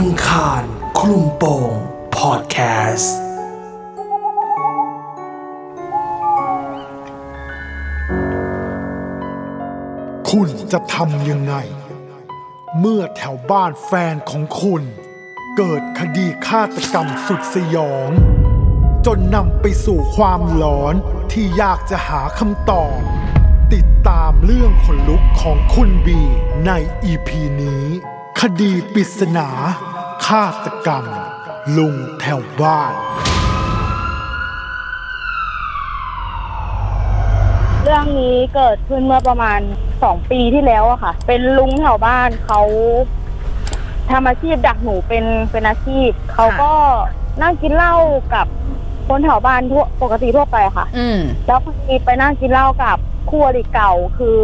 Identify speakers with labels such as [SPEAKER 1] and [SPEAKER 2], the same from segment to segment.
[SPEAKER 1] อังคารคลุมโปงพอดแคสต์
[SPEAKER 2] คุณจะทำยังไง เมื่อแถวบ้านแฟนของคุณ เกิดคดีฆาตกรรมสุดสยอง จนนำไปสู่ความหลอนที่ยากจะหาคำตอบ ติดตามเรื่องขนลุกของคุณบีในอีพีนี้ คดีปริศนาฆาตกรรม ลุงแถวบ้าน
[SPEAKER 3] เรื่องนี้เกิดขึ้นเมื่อประมาณสองปีที่แล้วอะค่ะ เป็นลุงแถวบ้านเขาทำอาชีพดักหนูเป็นเป็นอาชีพ เขาก็นั่งกินเหล้ากับคนแถวบ้านทั่วปกติทั่วไปค่ะ
[SPEAKER 4] อืม
[SPEAKER 3] แล้วพอดีไปนั่งกินเหล้ากับคู่อริเก่าคือ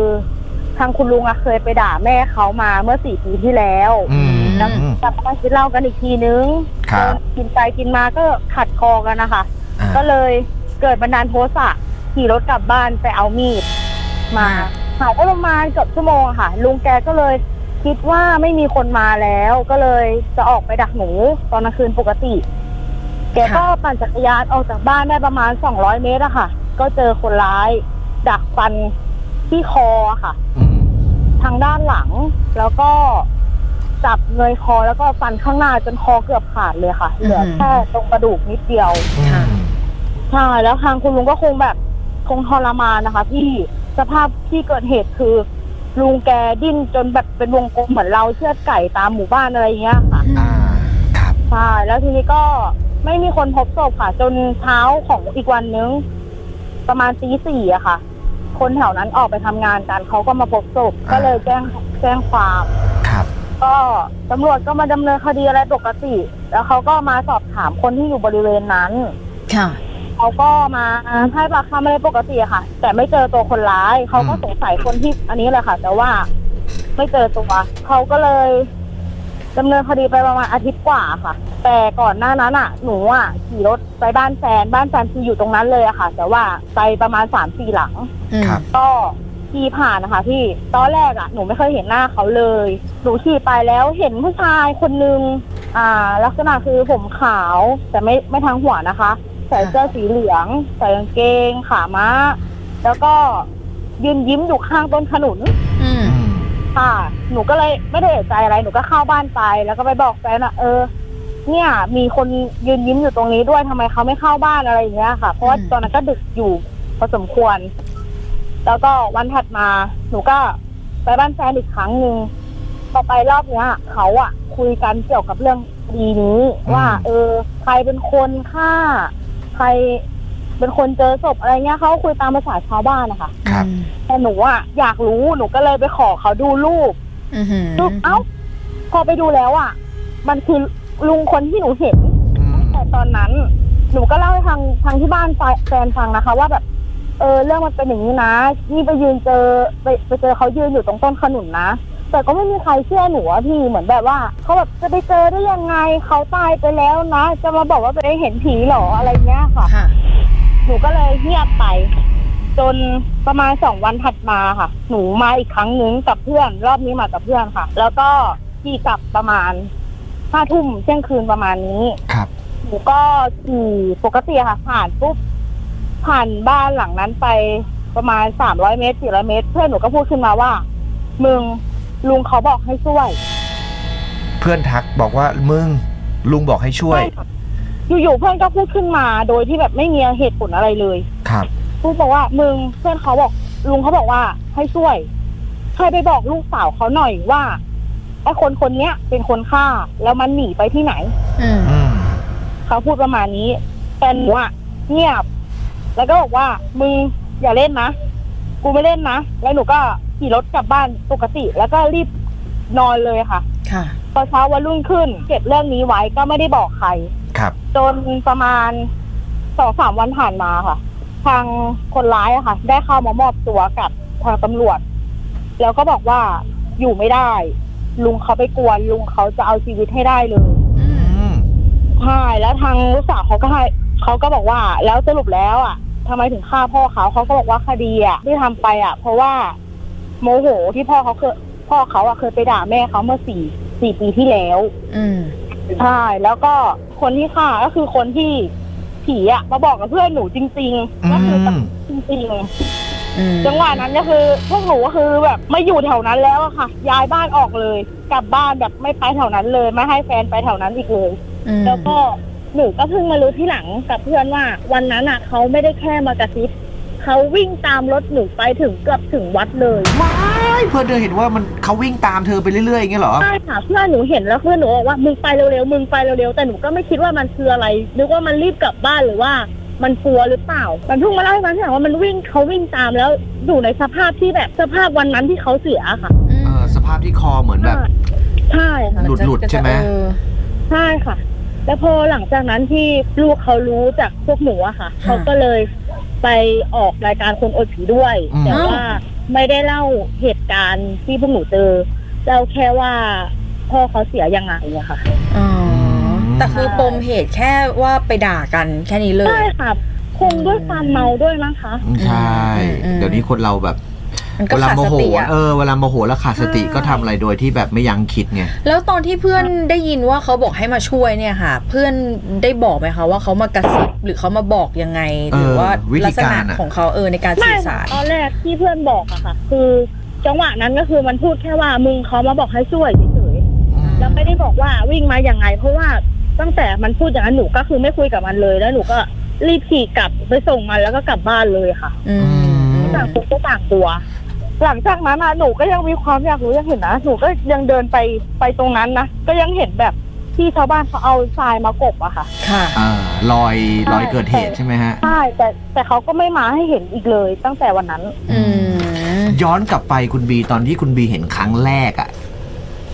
[SPEAKER 3] ทางคุณลุงอะเคยไปด่าแม่เขามาเมื่อสี่ปีที่แล้ว
[SPEAKER 5] อืม
[SPEAKER 3] แล้ว
[SPEAKER 5] อืม
[SPEAKER 3] กลับมากินเหล้ากันอีกทีนึง
[SPEAKER 5] ครับ
[SPEAKER 3] จนกินไปกินมาก็ขัดคอกันนะคะ
[SPEAKER 5] อ่า
[SPEAKER 3] ก็เลยเกิดบันดาลโทสะขี่รถกลับบ้านไปเอามีดมา
[SPEAKER 4] อ่า
[SPEAKER 3] หายไปประมาณเกือบชั่วโมงอะค่ะ ลุงแกก็เลยคิดว่าไม่มีคนมาแล้วก็เลยจะออกไปดักหนูตอนกลางคืนปกติ แกก็ปั่นจักรยานออกจากบ้านได้ประมาณสองร้อยเมตรอะค่ะ ก็เจอคนร้าย ดักฟันที่คออะค่ะ
[SPEAKER 5] อืม
[SPEAKER 3] ทางด้านหลัง แล้วก็จับเงยคอแล้วก็ฟันข้างหน้าจนคอเกือบขาดเลยค่ะเหลือแค่ตรงกระดูกนิดเดียว
[SPEAKER 4] ค่ะ
[SPEAKER 3] ใช่แล้วทางคุณลุงก็คงแบบคงทรมานนะคะพี่สภาพที่เกิดเหตุคือลุงแกดิ้นจนแบบเป็นวงกลมเหมือนเราเชือดไก่ตามหมู่บ้านอะไรอย่างเงี้ยค่ะ
[SPEAKER 5] อ่าครับ
[SPEAKER 3] ใช่แล้วทีนี้ก็ไม่มีคนพบศพค่ะ จนเช้าของอีกวันนึง ประมาณตีสี่อะค่ะ คนแถวนั้นออกไปทำงานกันเขาก็มาพบศพก็เลยแจ้งแจ้งความ
[SPEAKER 5] ครับ
[SPEAKER 3] ก็ตำรวจก็มาดำเนินคดีอะไรปกติ แล้วเขาก็มาสอบถามคนที่อยู่บริเวณนั้น
[SPEAKER 4] ค่ะ
[SPEAKER 3] เขาก็มาให้ปากคำอะไรปกติอะค่ะ แต่ไม่เจอตัวคนร้ายเขาก็
[SPEAKER 5] อืม
[SPEAKER 3] สงสัยคนที่อันนี้แหละค่ะ แต่ว่าไม่เจอตัวเขาก็เลยดำเนินคดีไปประมาณอาทิตย์กว่าค่ะ แต่ก่อนหน้านั้นอะ หนูอะขี่รถไปบ้านแฟน บ้านแฟนคืออยู่ตรงนั้นเลยอะค่ะ แต่ว่าไปประมาณสามสี่หลัง
[SPEAKER 4] อืม
[SPEAKER 5] ครับ
[SPEAKER 3] ก็ขี่ผ่านนะคะพี่ตอนแรกอะหนูไม่เคยเห็นหน้าเขาเลย หนูขี่ไปแล้วเห็นผู้ชายคนนึงอ่า ลักษณะคือผมขาวแต่ไม่ไม่ทั้งหัวนะคะ ใส่เสื้อสีเหลือง ใส่กางเกงขาม้า แล้วก็ยืนยิ้มอยู่ข้างต้นขนุน
[SPEAKER 4] อืม
[SPEAKER 5] อืม
[SPEAKER 3] ค่ะ หนูก็เลยไม่ได้เอะใจอะไร หนูก็เข้าบ้านไป แล้วก็ไปบอกแฟนอะเออ เนี่ยมีคนยืนยิ้มอยู่ตรงนี้ด้วยทำไมเขาไม่เข้าบ้านอะไรอย่างเงี้ยค่ะ เพราะว่า
[SPEAKER 4] อืม
[SPEAKER 3] ตอนนั้นก็ดึกอยู่พอสมควร แล้วก็วันถัดมา หนูก็ไปบ้านแฟนอีกครั้งหนึ่งพอไปรอบเนี้ย เขาอะคุยกันเกี่ยวกับเรื่องคดีนี้ ว่า เออ ใครเป็นคนฆ่า ใครเป็นคนเจอศพอะไรเงี้ยเขาก็คุยตามภาษาชาวบ้านนะคะ
[SPEAKER 5] ครับ
[SPEAKER 3] แต่หนูอะอยากรู้หนูก็เลยไปขอเขาดูรูป
[SPEAKER 4] อืมอืม
[SPEAKER 3] รูปเอ้าพอไปดูแล้วอะมันคือ ลุงคนที่หนูเห็น
[SPEAKER 5] อืม
[SPEAKER 3] แต่ตอนนั้น หนูก็เล่าให้ทางทางที่บ้านแฟนฟังนะคะ ว่าแบบเออเรื่องมันเป็นอย่างนี้นะนี่ไปยืนเจอไปไปเจอเขายืนอยู่ตรงต้นขนุนนะแต่ก็ไม่มีใครเชื่อหนูอะพี่เหมือนแบบว่าเขาแบบจะไปเจอได้ยังไงเขาตายไปแล้วนะ จะมาบอกว่าไปได้เห็นผีเหรออะไรเงี้ยค่ะ
[SPEAKER 4] ค่ะ
[SPEAKER 3] หนูก็เลยเงียบไป จนประมาณสองวันถัดมาค่ะ หนูมาอีกครั้งนึงกับเพื่อน รอบนี้มากับเพื่อนค่ะ แล้วก็ขี่กลับประมาณ ห้าทุ่มเที่ยงคืนประมาณนี้
[SPEAKER 5] ครับ
[SPEAKER 3] หนูก็ขี่ปกติอะค่ะ ผ่านปุ๊บผ่านบ้านหลังนั้นไปประมาณสามร้อยเมตรสี่ร้อยเมตร เพื่อนหนูก็พูดขึ้นมาว่า มึงลุงเขาบอกให้ช่วย
[SPEAKER 5] เพื่อนทักบอกว่ามึงลุงบอกให้ช่วย
[SPEAKER 3] ใค่ะอยู่ๆเพื่อนก็พูดขึ้นมาโดยที่แบบไม่มีเหตุผลอะไรเลย
[SPEAKER 5] ครับ
[SPEAKER 3] พูดบอกว่ามึงเพื่อนเขาบอกลุงเขาบอกว่าให้ช่วยใครไปบอกลูกสาวเขาหน่อยว่าไอ้คนคนเนี้ยเป็นคนฆ่า แล้วมันหนีไปที่ไหน
[SPEAKER 4] อืม
[SPEAKER 5] อืม
[SPEAKER 3] เขาพูดประมาณนี้แต่หนูอะเงียบ แล้วก็บอกว่ามึงอย่าเล่นนะกูไม่เล่นนะแล้วหนูก็ขี่รถกลับบ้านปกติ แล้วก็รีบนอนเลยค่ะ
[SPEAKER 4] ค่ะ
[SPEAKER 3] พอเช้าวันรุ่งขึ้น เก็บเรื่องนี้ไว้ก็ไม่ได้บอกใคร
[SPEAKER 5] ครับ
[SPEAKER 3] จนประมาณสองสามวันผ่านมาค่ะ ทางคนร้ายอะค่ะ ได้เข้ามามอบตัวกับทางตำรวจ แล้วก็บอกว่าอยู่ไม่ได้ ลุงเขาไปกวนลุงเขาจะเอาชีวิตให้ได้เลย
[SPEAKER 4] อืม
[SPEAKER 5] อืม
[SPEAKER 3] ใช่แล้วทางลูกสาวเขาก็ให้เขาก็บอกว่า แล้วสรุปแล้วอะทำไมถึงฆ่าพ่อเขาเขาก็บอกว่าคดีอะที่ทำไปอะ เพราะว่า โมโหที่พ่อเขาเคยพ่อเขาอะเคยไปด่าแม่เขาเมื่อสี่สี่ปีที่แล้ว
[SPEAKER 4] อืม
[SPEAKER 3] ใช่แล้วก็คนที่ฆ่าก็คือคนที่ผีอะมาบอกกับเพื่อนหนูจริง ๆ ก็คือ
[SPEAKER 5] อืม
[SPEAKER 3] จริง
[SPEAKER 4] อืม
[SPEAKER 3] ๆ จังหวะนั้นก็คือพวกหนูก็คือแบบไม่อยู่แถวนั้นแล้วอะค่ะ ย้ายบ้านออกเลย กลับบ้านแบบไม่ไปแถวนั้นเลย ไม่ให้แฟนไปแถวนั้นอีกเลย
[SPEAKER 4] อืม
[SPEAKER 3] แล้วก็หนูก็เพิ่งมารู้ที่หลังกับเพื่อนว่า วันนั้นอะเขาไม่ได้แค่มากระซิบเขาวิ่งตามรถหนูไปถึงเกือบถึงวัดเลย
[SPEAKER 5] ไม่เพื่อนเธอเห็นว่ามันเขาวิ่งตามเธอไปเรื่อยๆอย่างเงี้ยเหรอ
[SPEAKER 3] ใช่ค่ะเพื่อนหนูเห็นแล้วเพื่อนหนูบอกว่ามึงไปเร็วๆมึงไปเร็วๆแต่หนูก็ไม่คิดว่ามันคืออะไรนึกว่ามันรีบกลับบ้านหรือว่า มันกลัวหรือเปล่า มันเพิ่งมาเล่าให้ฟังทีหลังว่ามันวิ่งเขาวิ่งตามแล้วอยู่ในสภาพที่แบบสภาพวันนั้นที่เขาเสียค่ะ
[SPEAKER 4] อืม
[SPEAKER 5] เออสภาพที่คอเหมือนแบบ
[SPEAKER 3] ใช่ค่ะ
[SPEAKER 5] หลุดหลุดใช่ไหม
[SPEAKER 4] เออ
[SPEAKER 3] ใช่ค่ะ แล้วพอหลังจากนั้นที่ลูกเขารู้จากพวกหนูอะค่ะ
[SPEAKER 4] ค่ะ
[SPEAKER 3] เขาก็เลยไปออกรายการคนอดผีด้วย
[SPEAKER 5] อืม
[SPEAKER 3] แต่ว่าไม่ได้เล่าเหตุการณ์ที่พวกหนูเจอเล่าแค่ว่าพ่อเขาเสียยังไงอะค่ะ
[SPEAKER 4] อ๋อ แต่คือปมเหตุแค่ว่าไปด่ากันแค่นี้เลย
[SPEAKER 3] ใช่ค่ะคงด้วยความเมาด้วยมั้งคะ
[SPEAKER 5] ใช่
[SPEAKER 4] อืม
[SPEAKER 5] เดี๋ยวนี้คนเราแบบ
[SPEAKER 4] มันก็
[SPEAKER 5] เวลา
[SPEAKER 4] ขาด
[SPEAKER 5] โม
[SPEAKER 4] ส
[SPEAKER 5] โห
[SPEAKER 4] ติอะ
[SPEAKER 5] เออเวลาโมโหแล้วขาดสติ
[SPEAKER 3] ใช่
[SPEAKER 5] ก็ทำอะไรโดยที่แบบไม่ยั้งคิดไง
[SPEAKER 4] แล้วตอนที่เพื่อนได้ยินว่าเขาบอกให้มาช่วยเนี่ยค่ะ เพื่อนได้บอกไหมคะว่าเขามากระซิบหรือเขามาบอกยังไง หรือว่า
[SPEAKER 5] เออวิธี
[SPEAKER 4] ลักษณะ
[SPEAKER 5] การอะ
[SPEAKER 4] ของเขาเออในการ
[SPEAKER 3] ไม่
[SPEAKER 4] สื่อ
[SPEAKER 3] ค่ะ
[SPEAKER 4] สาร
[SPEAKER 3] ตอนแรกที่เพื่อนบอกอะค่ะ คือจังหวะนั้นก็คือมันพูดแค่ว่ามึงเขามาบอกให้ช่วยเฉยๆแล้วไม่ได้บอกว่าวิ่งมาอย่างไง เพราะว่า ตั้งแต่มันพูดอย่างนั้นหนูก็คือไม่คุยกับมันเลยแล้วหนูก็รีบขี่กลับไปส่งมันแล้วก็กลับบ้านเลยค่ะ
[SPEAKER 4] อืม
[SPEAKER 3] ต่างคนก็ต่างตัว หลังจากนั้นอะหนูก็ยังมีความอยากรู้อยากเห็นนะหนูก็ยังเดินไปไปตรงนั้นนะก็ยังเห็นแบบที่ชาวบ้านเขาเอาทรายมากบอะค่ะ
[SPEAKER 4] ค่ะ
[SPEAKER 5] อ่ารอยรอยเกิดเหตุใช่ไหมฮะ
[SPEAKER 3] ใช่แต่แต่เขาก็ไม่มาให้เห็นอีกเลยตั้งแต่วันนั้น
[SPEAKER 4] อืม
[SPEAKER 5] ย้อนกลับไปคุณบีตอนที่คุณบีเห็นครั้งแรกอะ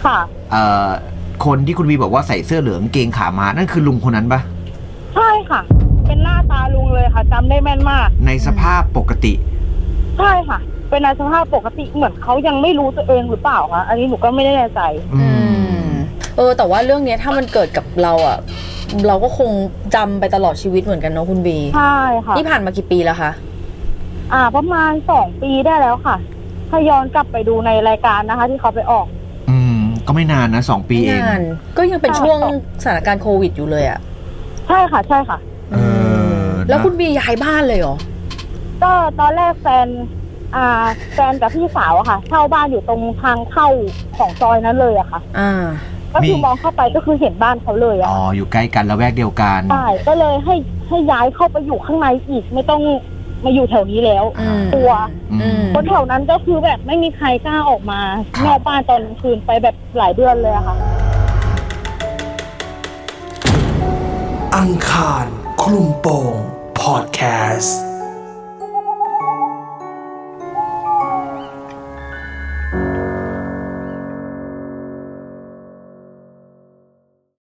[SPEAKER 3] ค่ะ
[SPEAKER 5] เอ่อ คนที่คุณบีบอกว่าใส่เสื้อเหลืองกางเกงขามานั่นคือลุงคนนั้นปะ
[SPEAKER 3] ใช่ค่ะ เป็นหน้าตาลุงเลยค่ะจำได้แม่นมาก
[SPEAKER 5] ในสภาพปกติ
[SPEAKER 3] ใช่ค่ะ เป็นในสภาพปกติเหมือนเขายังไม่รู้ตัวเองหรือเปล่าคะอันนี้หนูก็ไม่ได้แน่ใจ
[SPEAKER 5] อื
[SPEAKER 4] อื
[SPEAKER 5] ม
[SPEAKER 4] มเออ แต่ว่าเรื่องเนี้ยถ้ามันเกิดกับเราอะ เราก็คงจำไปตลอดชีวิตเหมือนกันเนาะคุณบี
[SPEAKER 3] ใช่ค่ะ
[SPEAKER 4] นี่ผ่านมากี่ปีแล้วคะ
[SPEAKER 3] อ่า ประมาณสองปีได้แล้วค่ะ ถ้าย้อนกลับไปดูในรายการนะคะ ที่เขาไปออก
[SPEAKER 5] อืม ก็ไม่นานนะสองปีเอง
[SPEAKER 4] นานก็ยังเป็น
[SPEAKER 3] ใช่
[SPEAKER 4] ช่วงสถานการณ์โควิดอยู่เลยอะ
[SPEAKER 3] ใช่ค่ะ ใช่ค่ะ
[SPEAKER 5] เออ
[SPEAKER 4] แล้ว
[SPEAKER 5] นะ
[SPEAKER 4] คุณบีย้ายบ้านเลยเหรอ
[SPEAKER 3] ก็ตอนแรกแฟน อ่า แฟนกับพี่สาวอะค่ะเช่าบ้านอยู่ตรงทางเข้าของซอยนั้นเลยอะค่ะ
[SPEAKER 4] อ่า
[SPEAKER 3] ก็คือมองเข้าไปก็คือเห็นบ้านเขาเลยอะ
[SPEAKER 5] อ๋ออยู่ใกล้กันแล้วแวกเดียวกัน
[SPEAKER 3] ใช่ก็เลยให้ให้ย้ายเข้าไปอยู่ข้างในอีกไม่ต้อง มาอยู่แถวนี้แล้ว
[SPEAKER 4] อืม
[SPEAKER 3] กลัว
[SPEAKER 5] อืม
[SPEAKER 3] คนแถวนั้นก็คือแบบไม่มีใครกล้าออกมา
[SPEAKER 5] ครับ
[SPEAKER 3] นอกบ้านตอนกลางคืนไปแบบหลายเดือนเลยอะค่ะ
[SPEAKER 1] อังคารคลุมโปงพอดแคสต์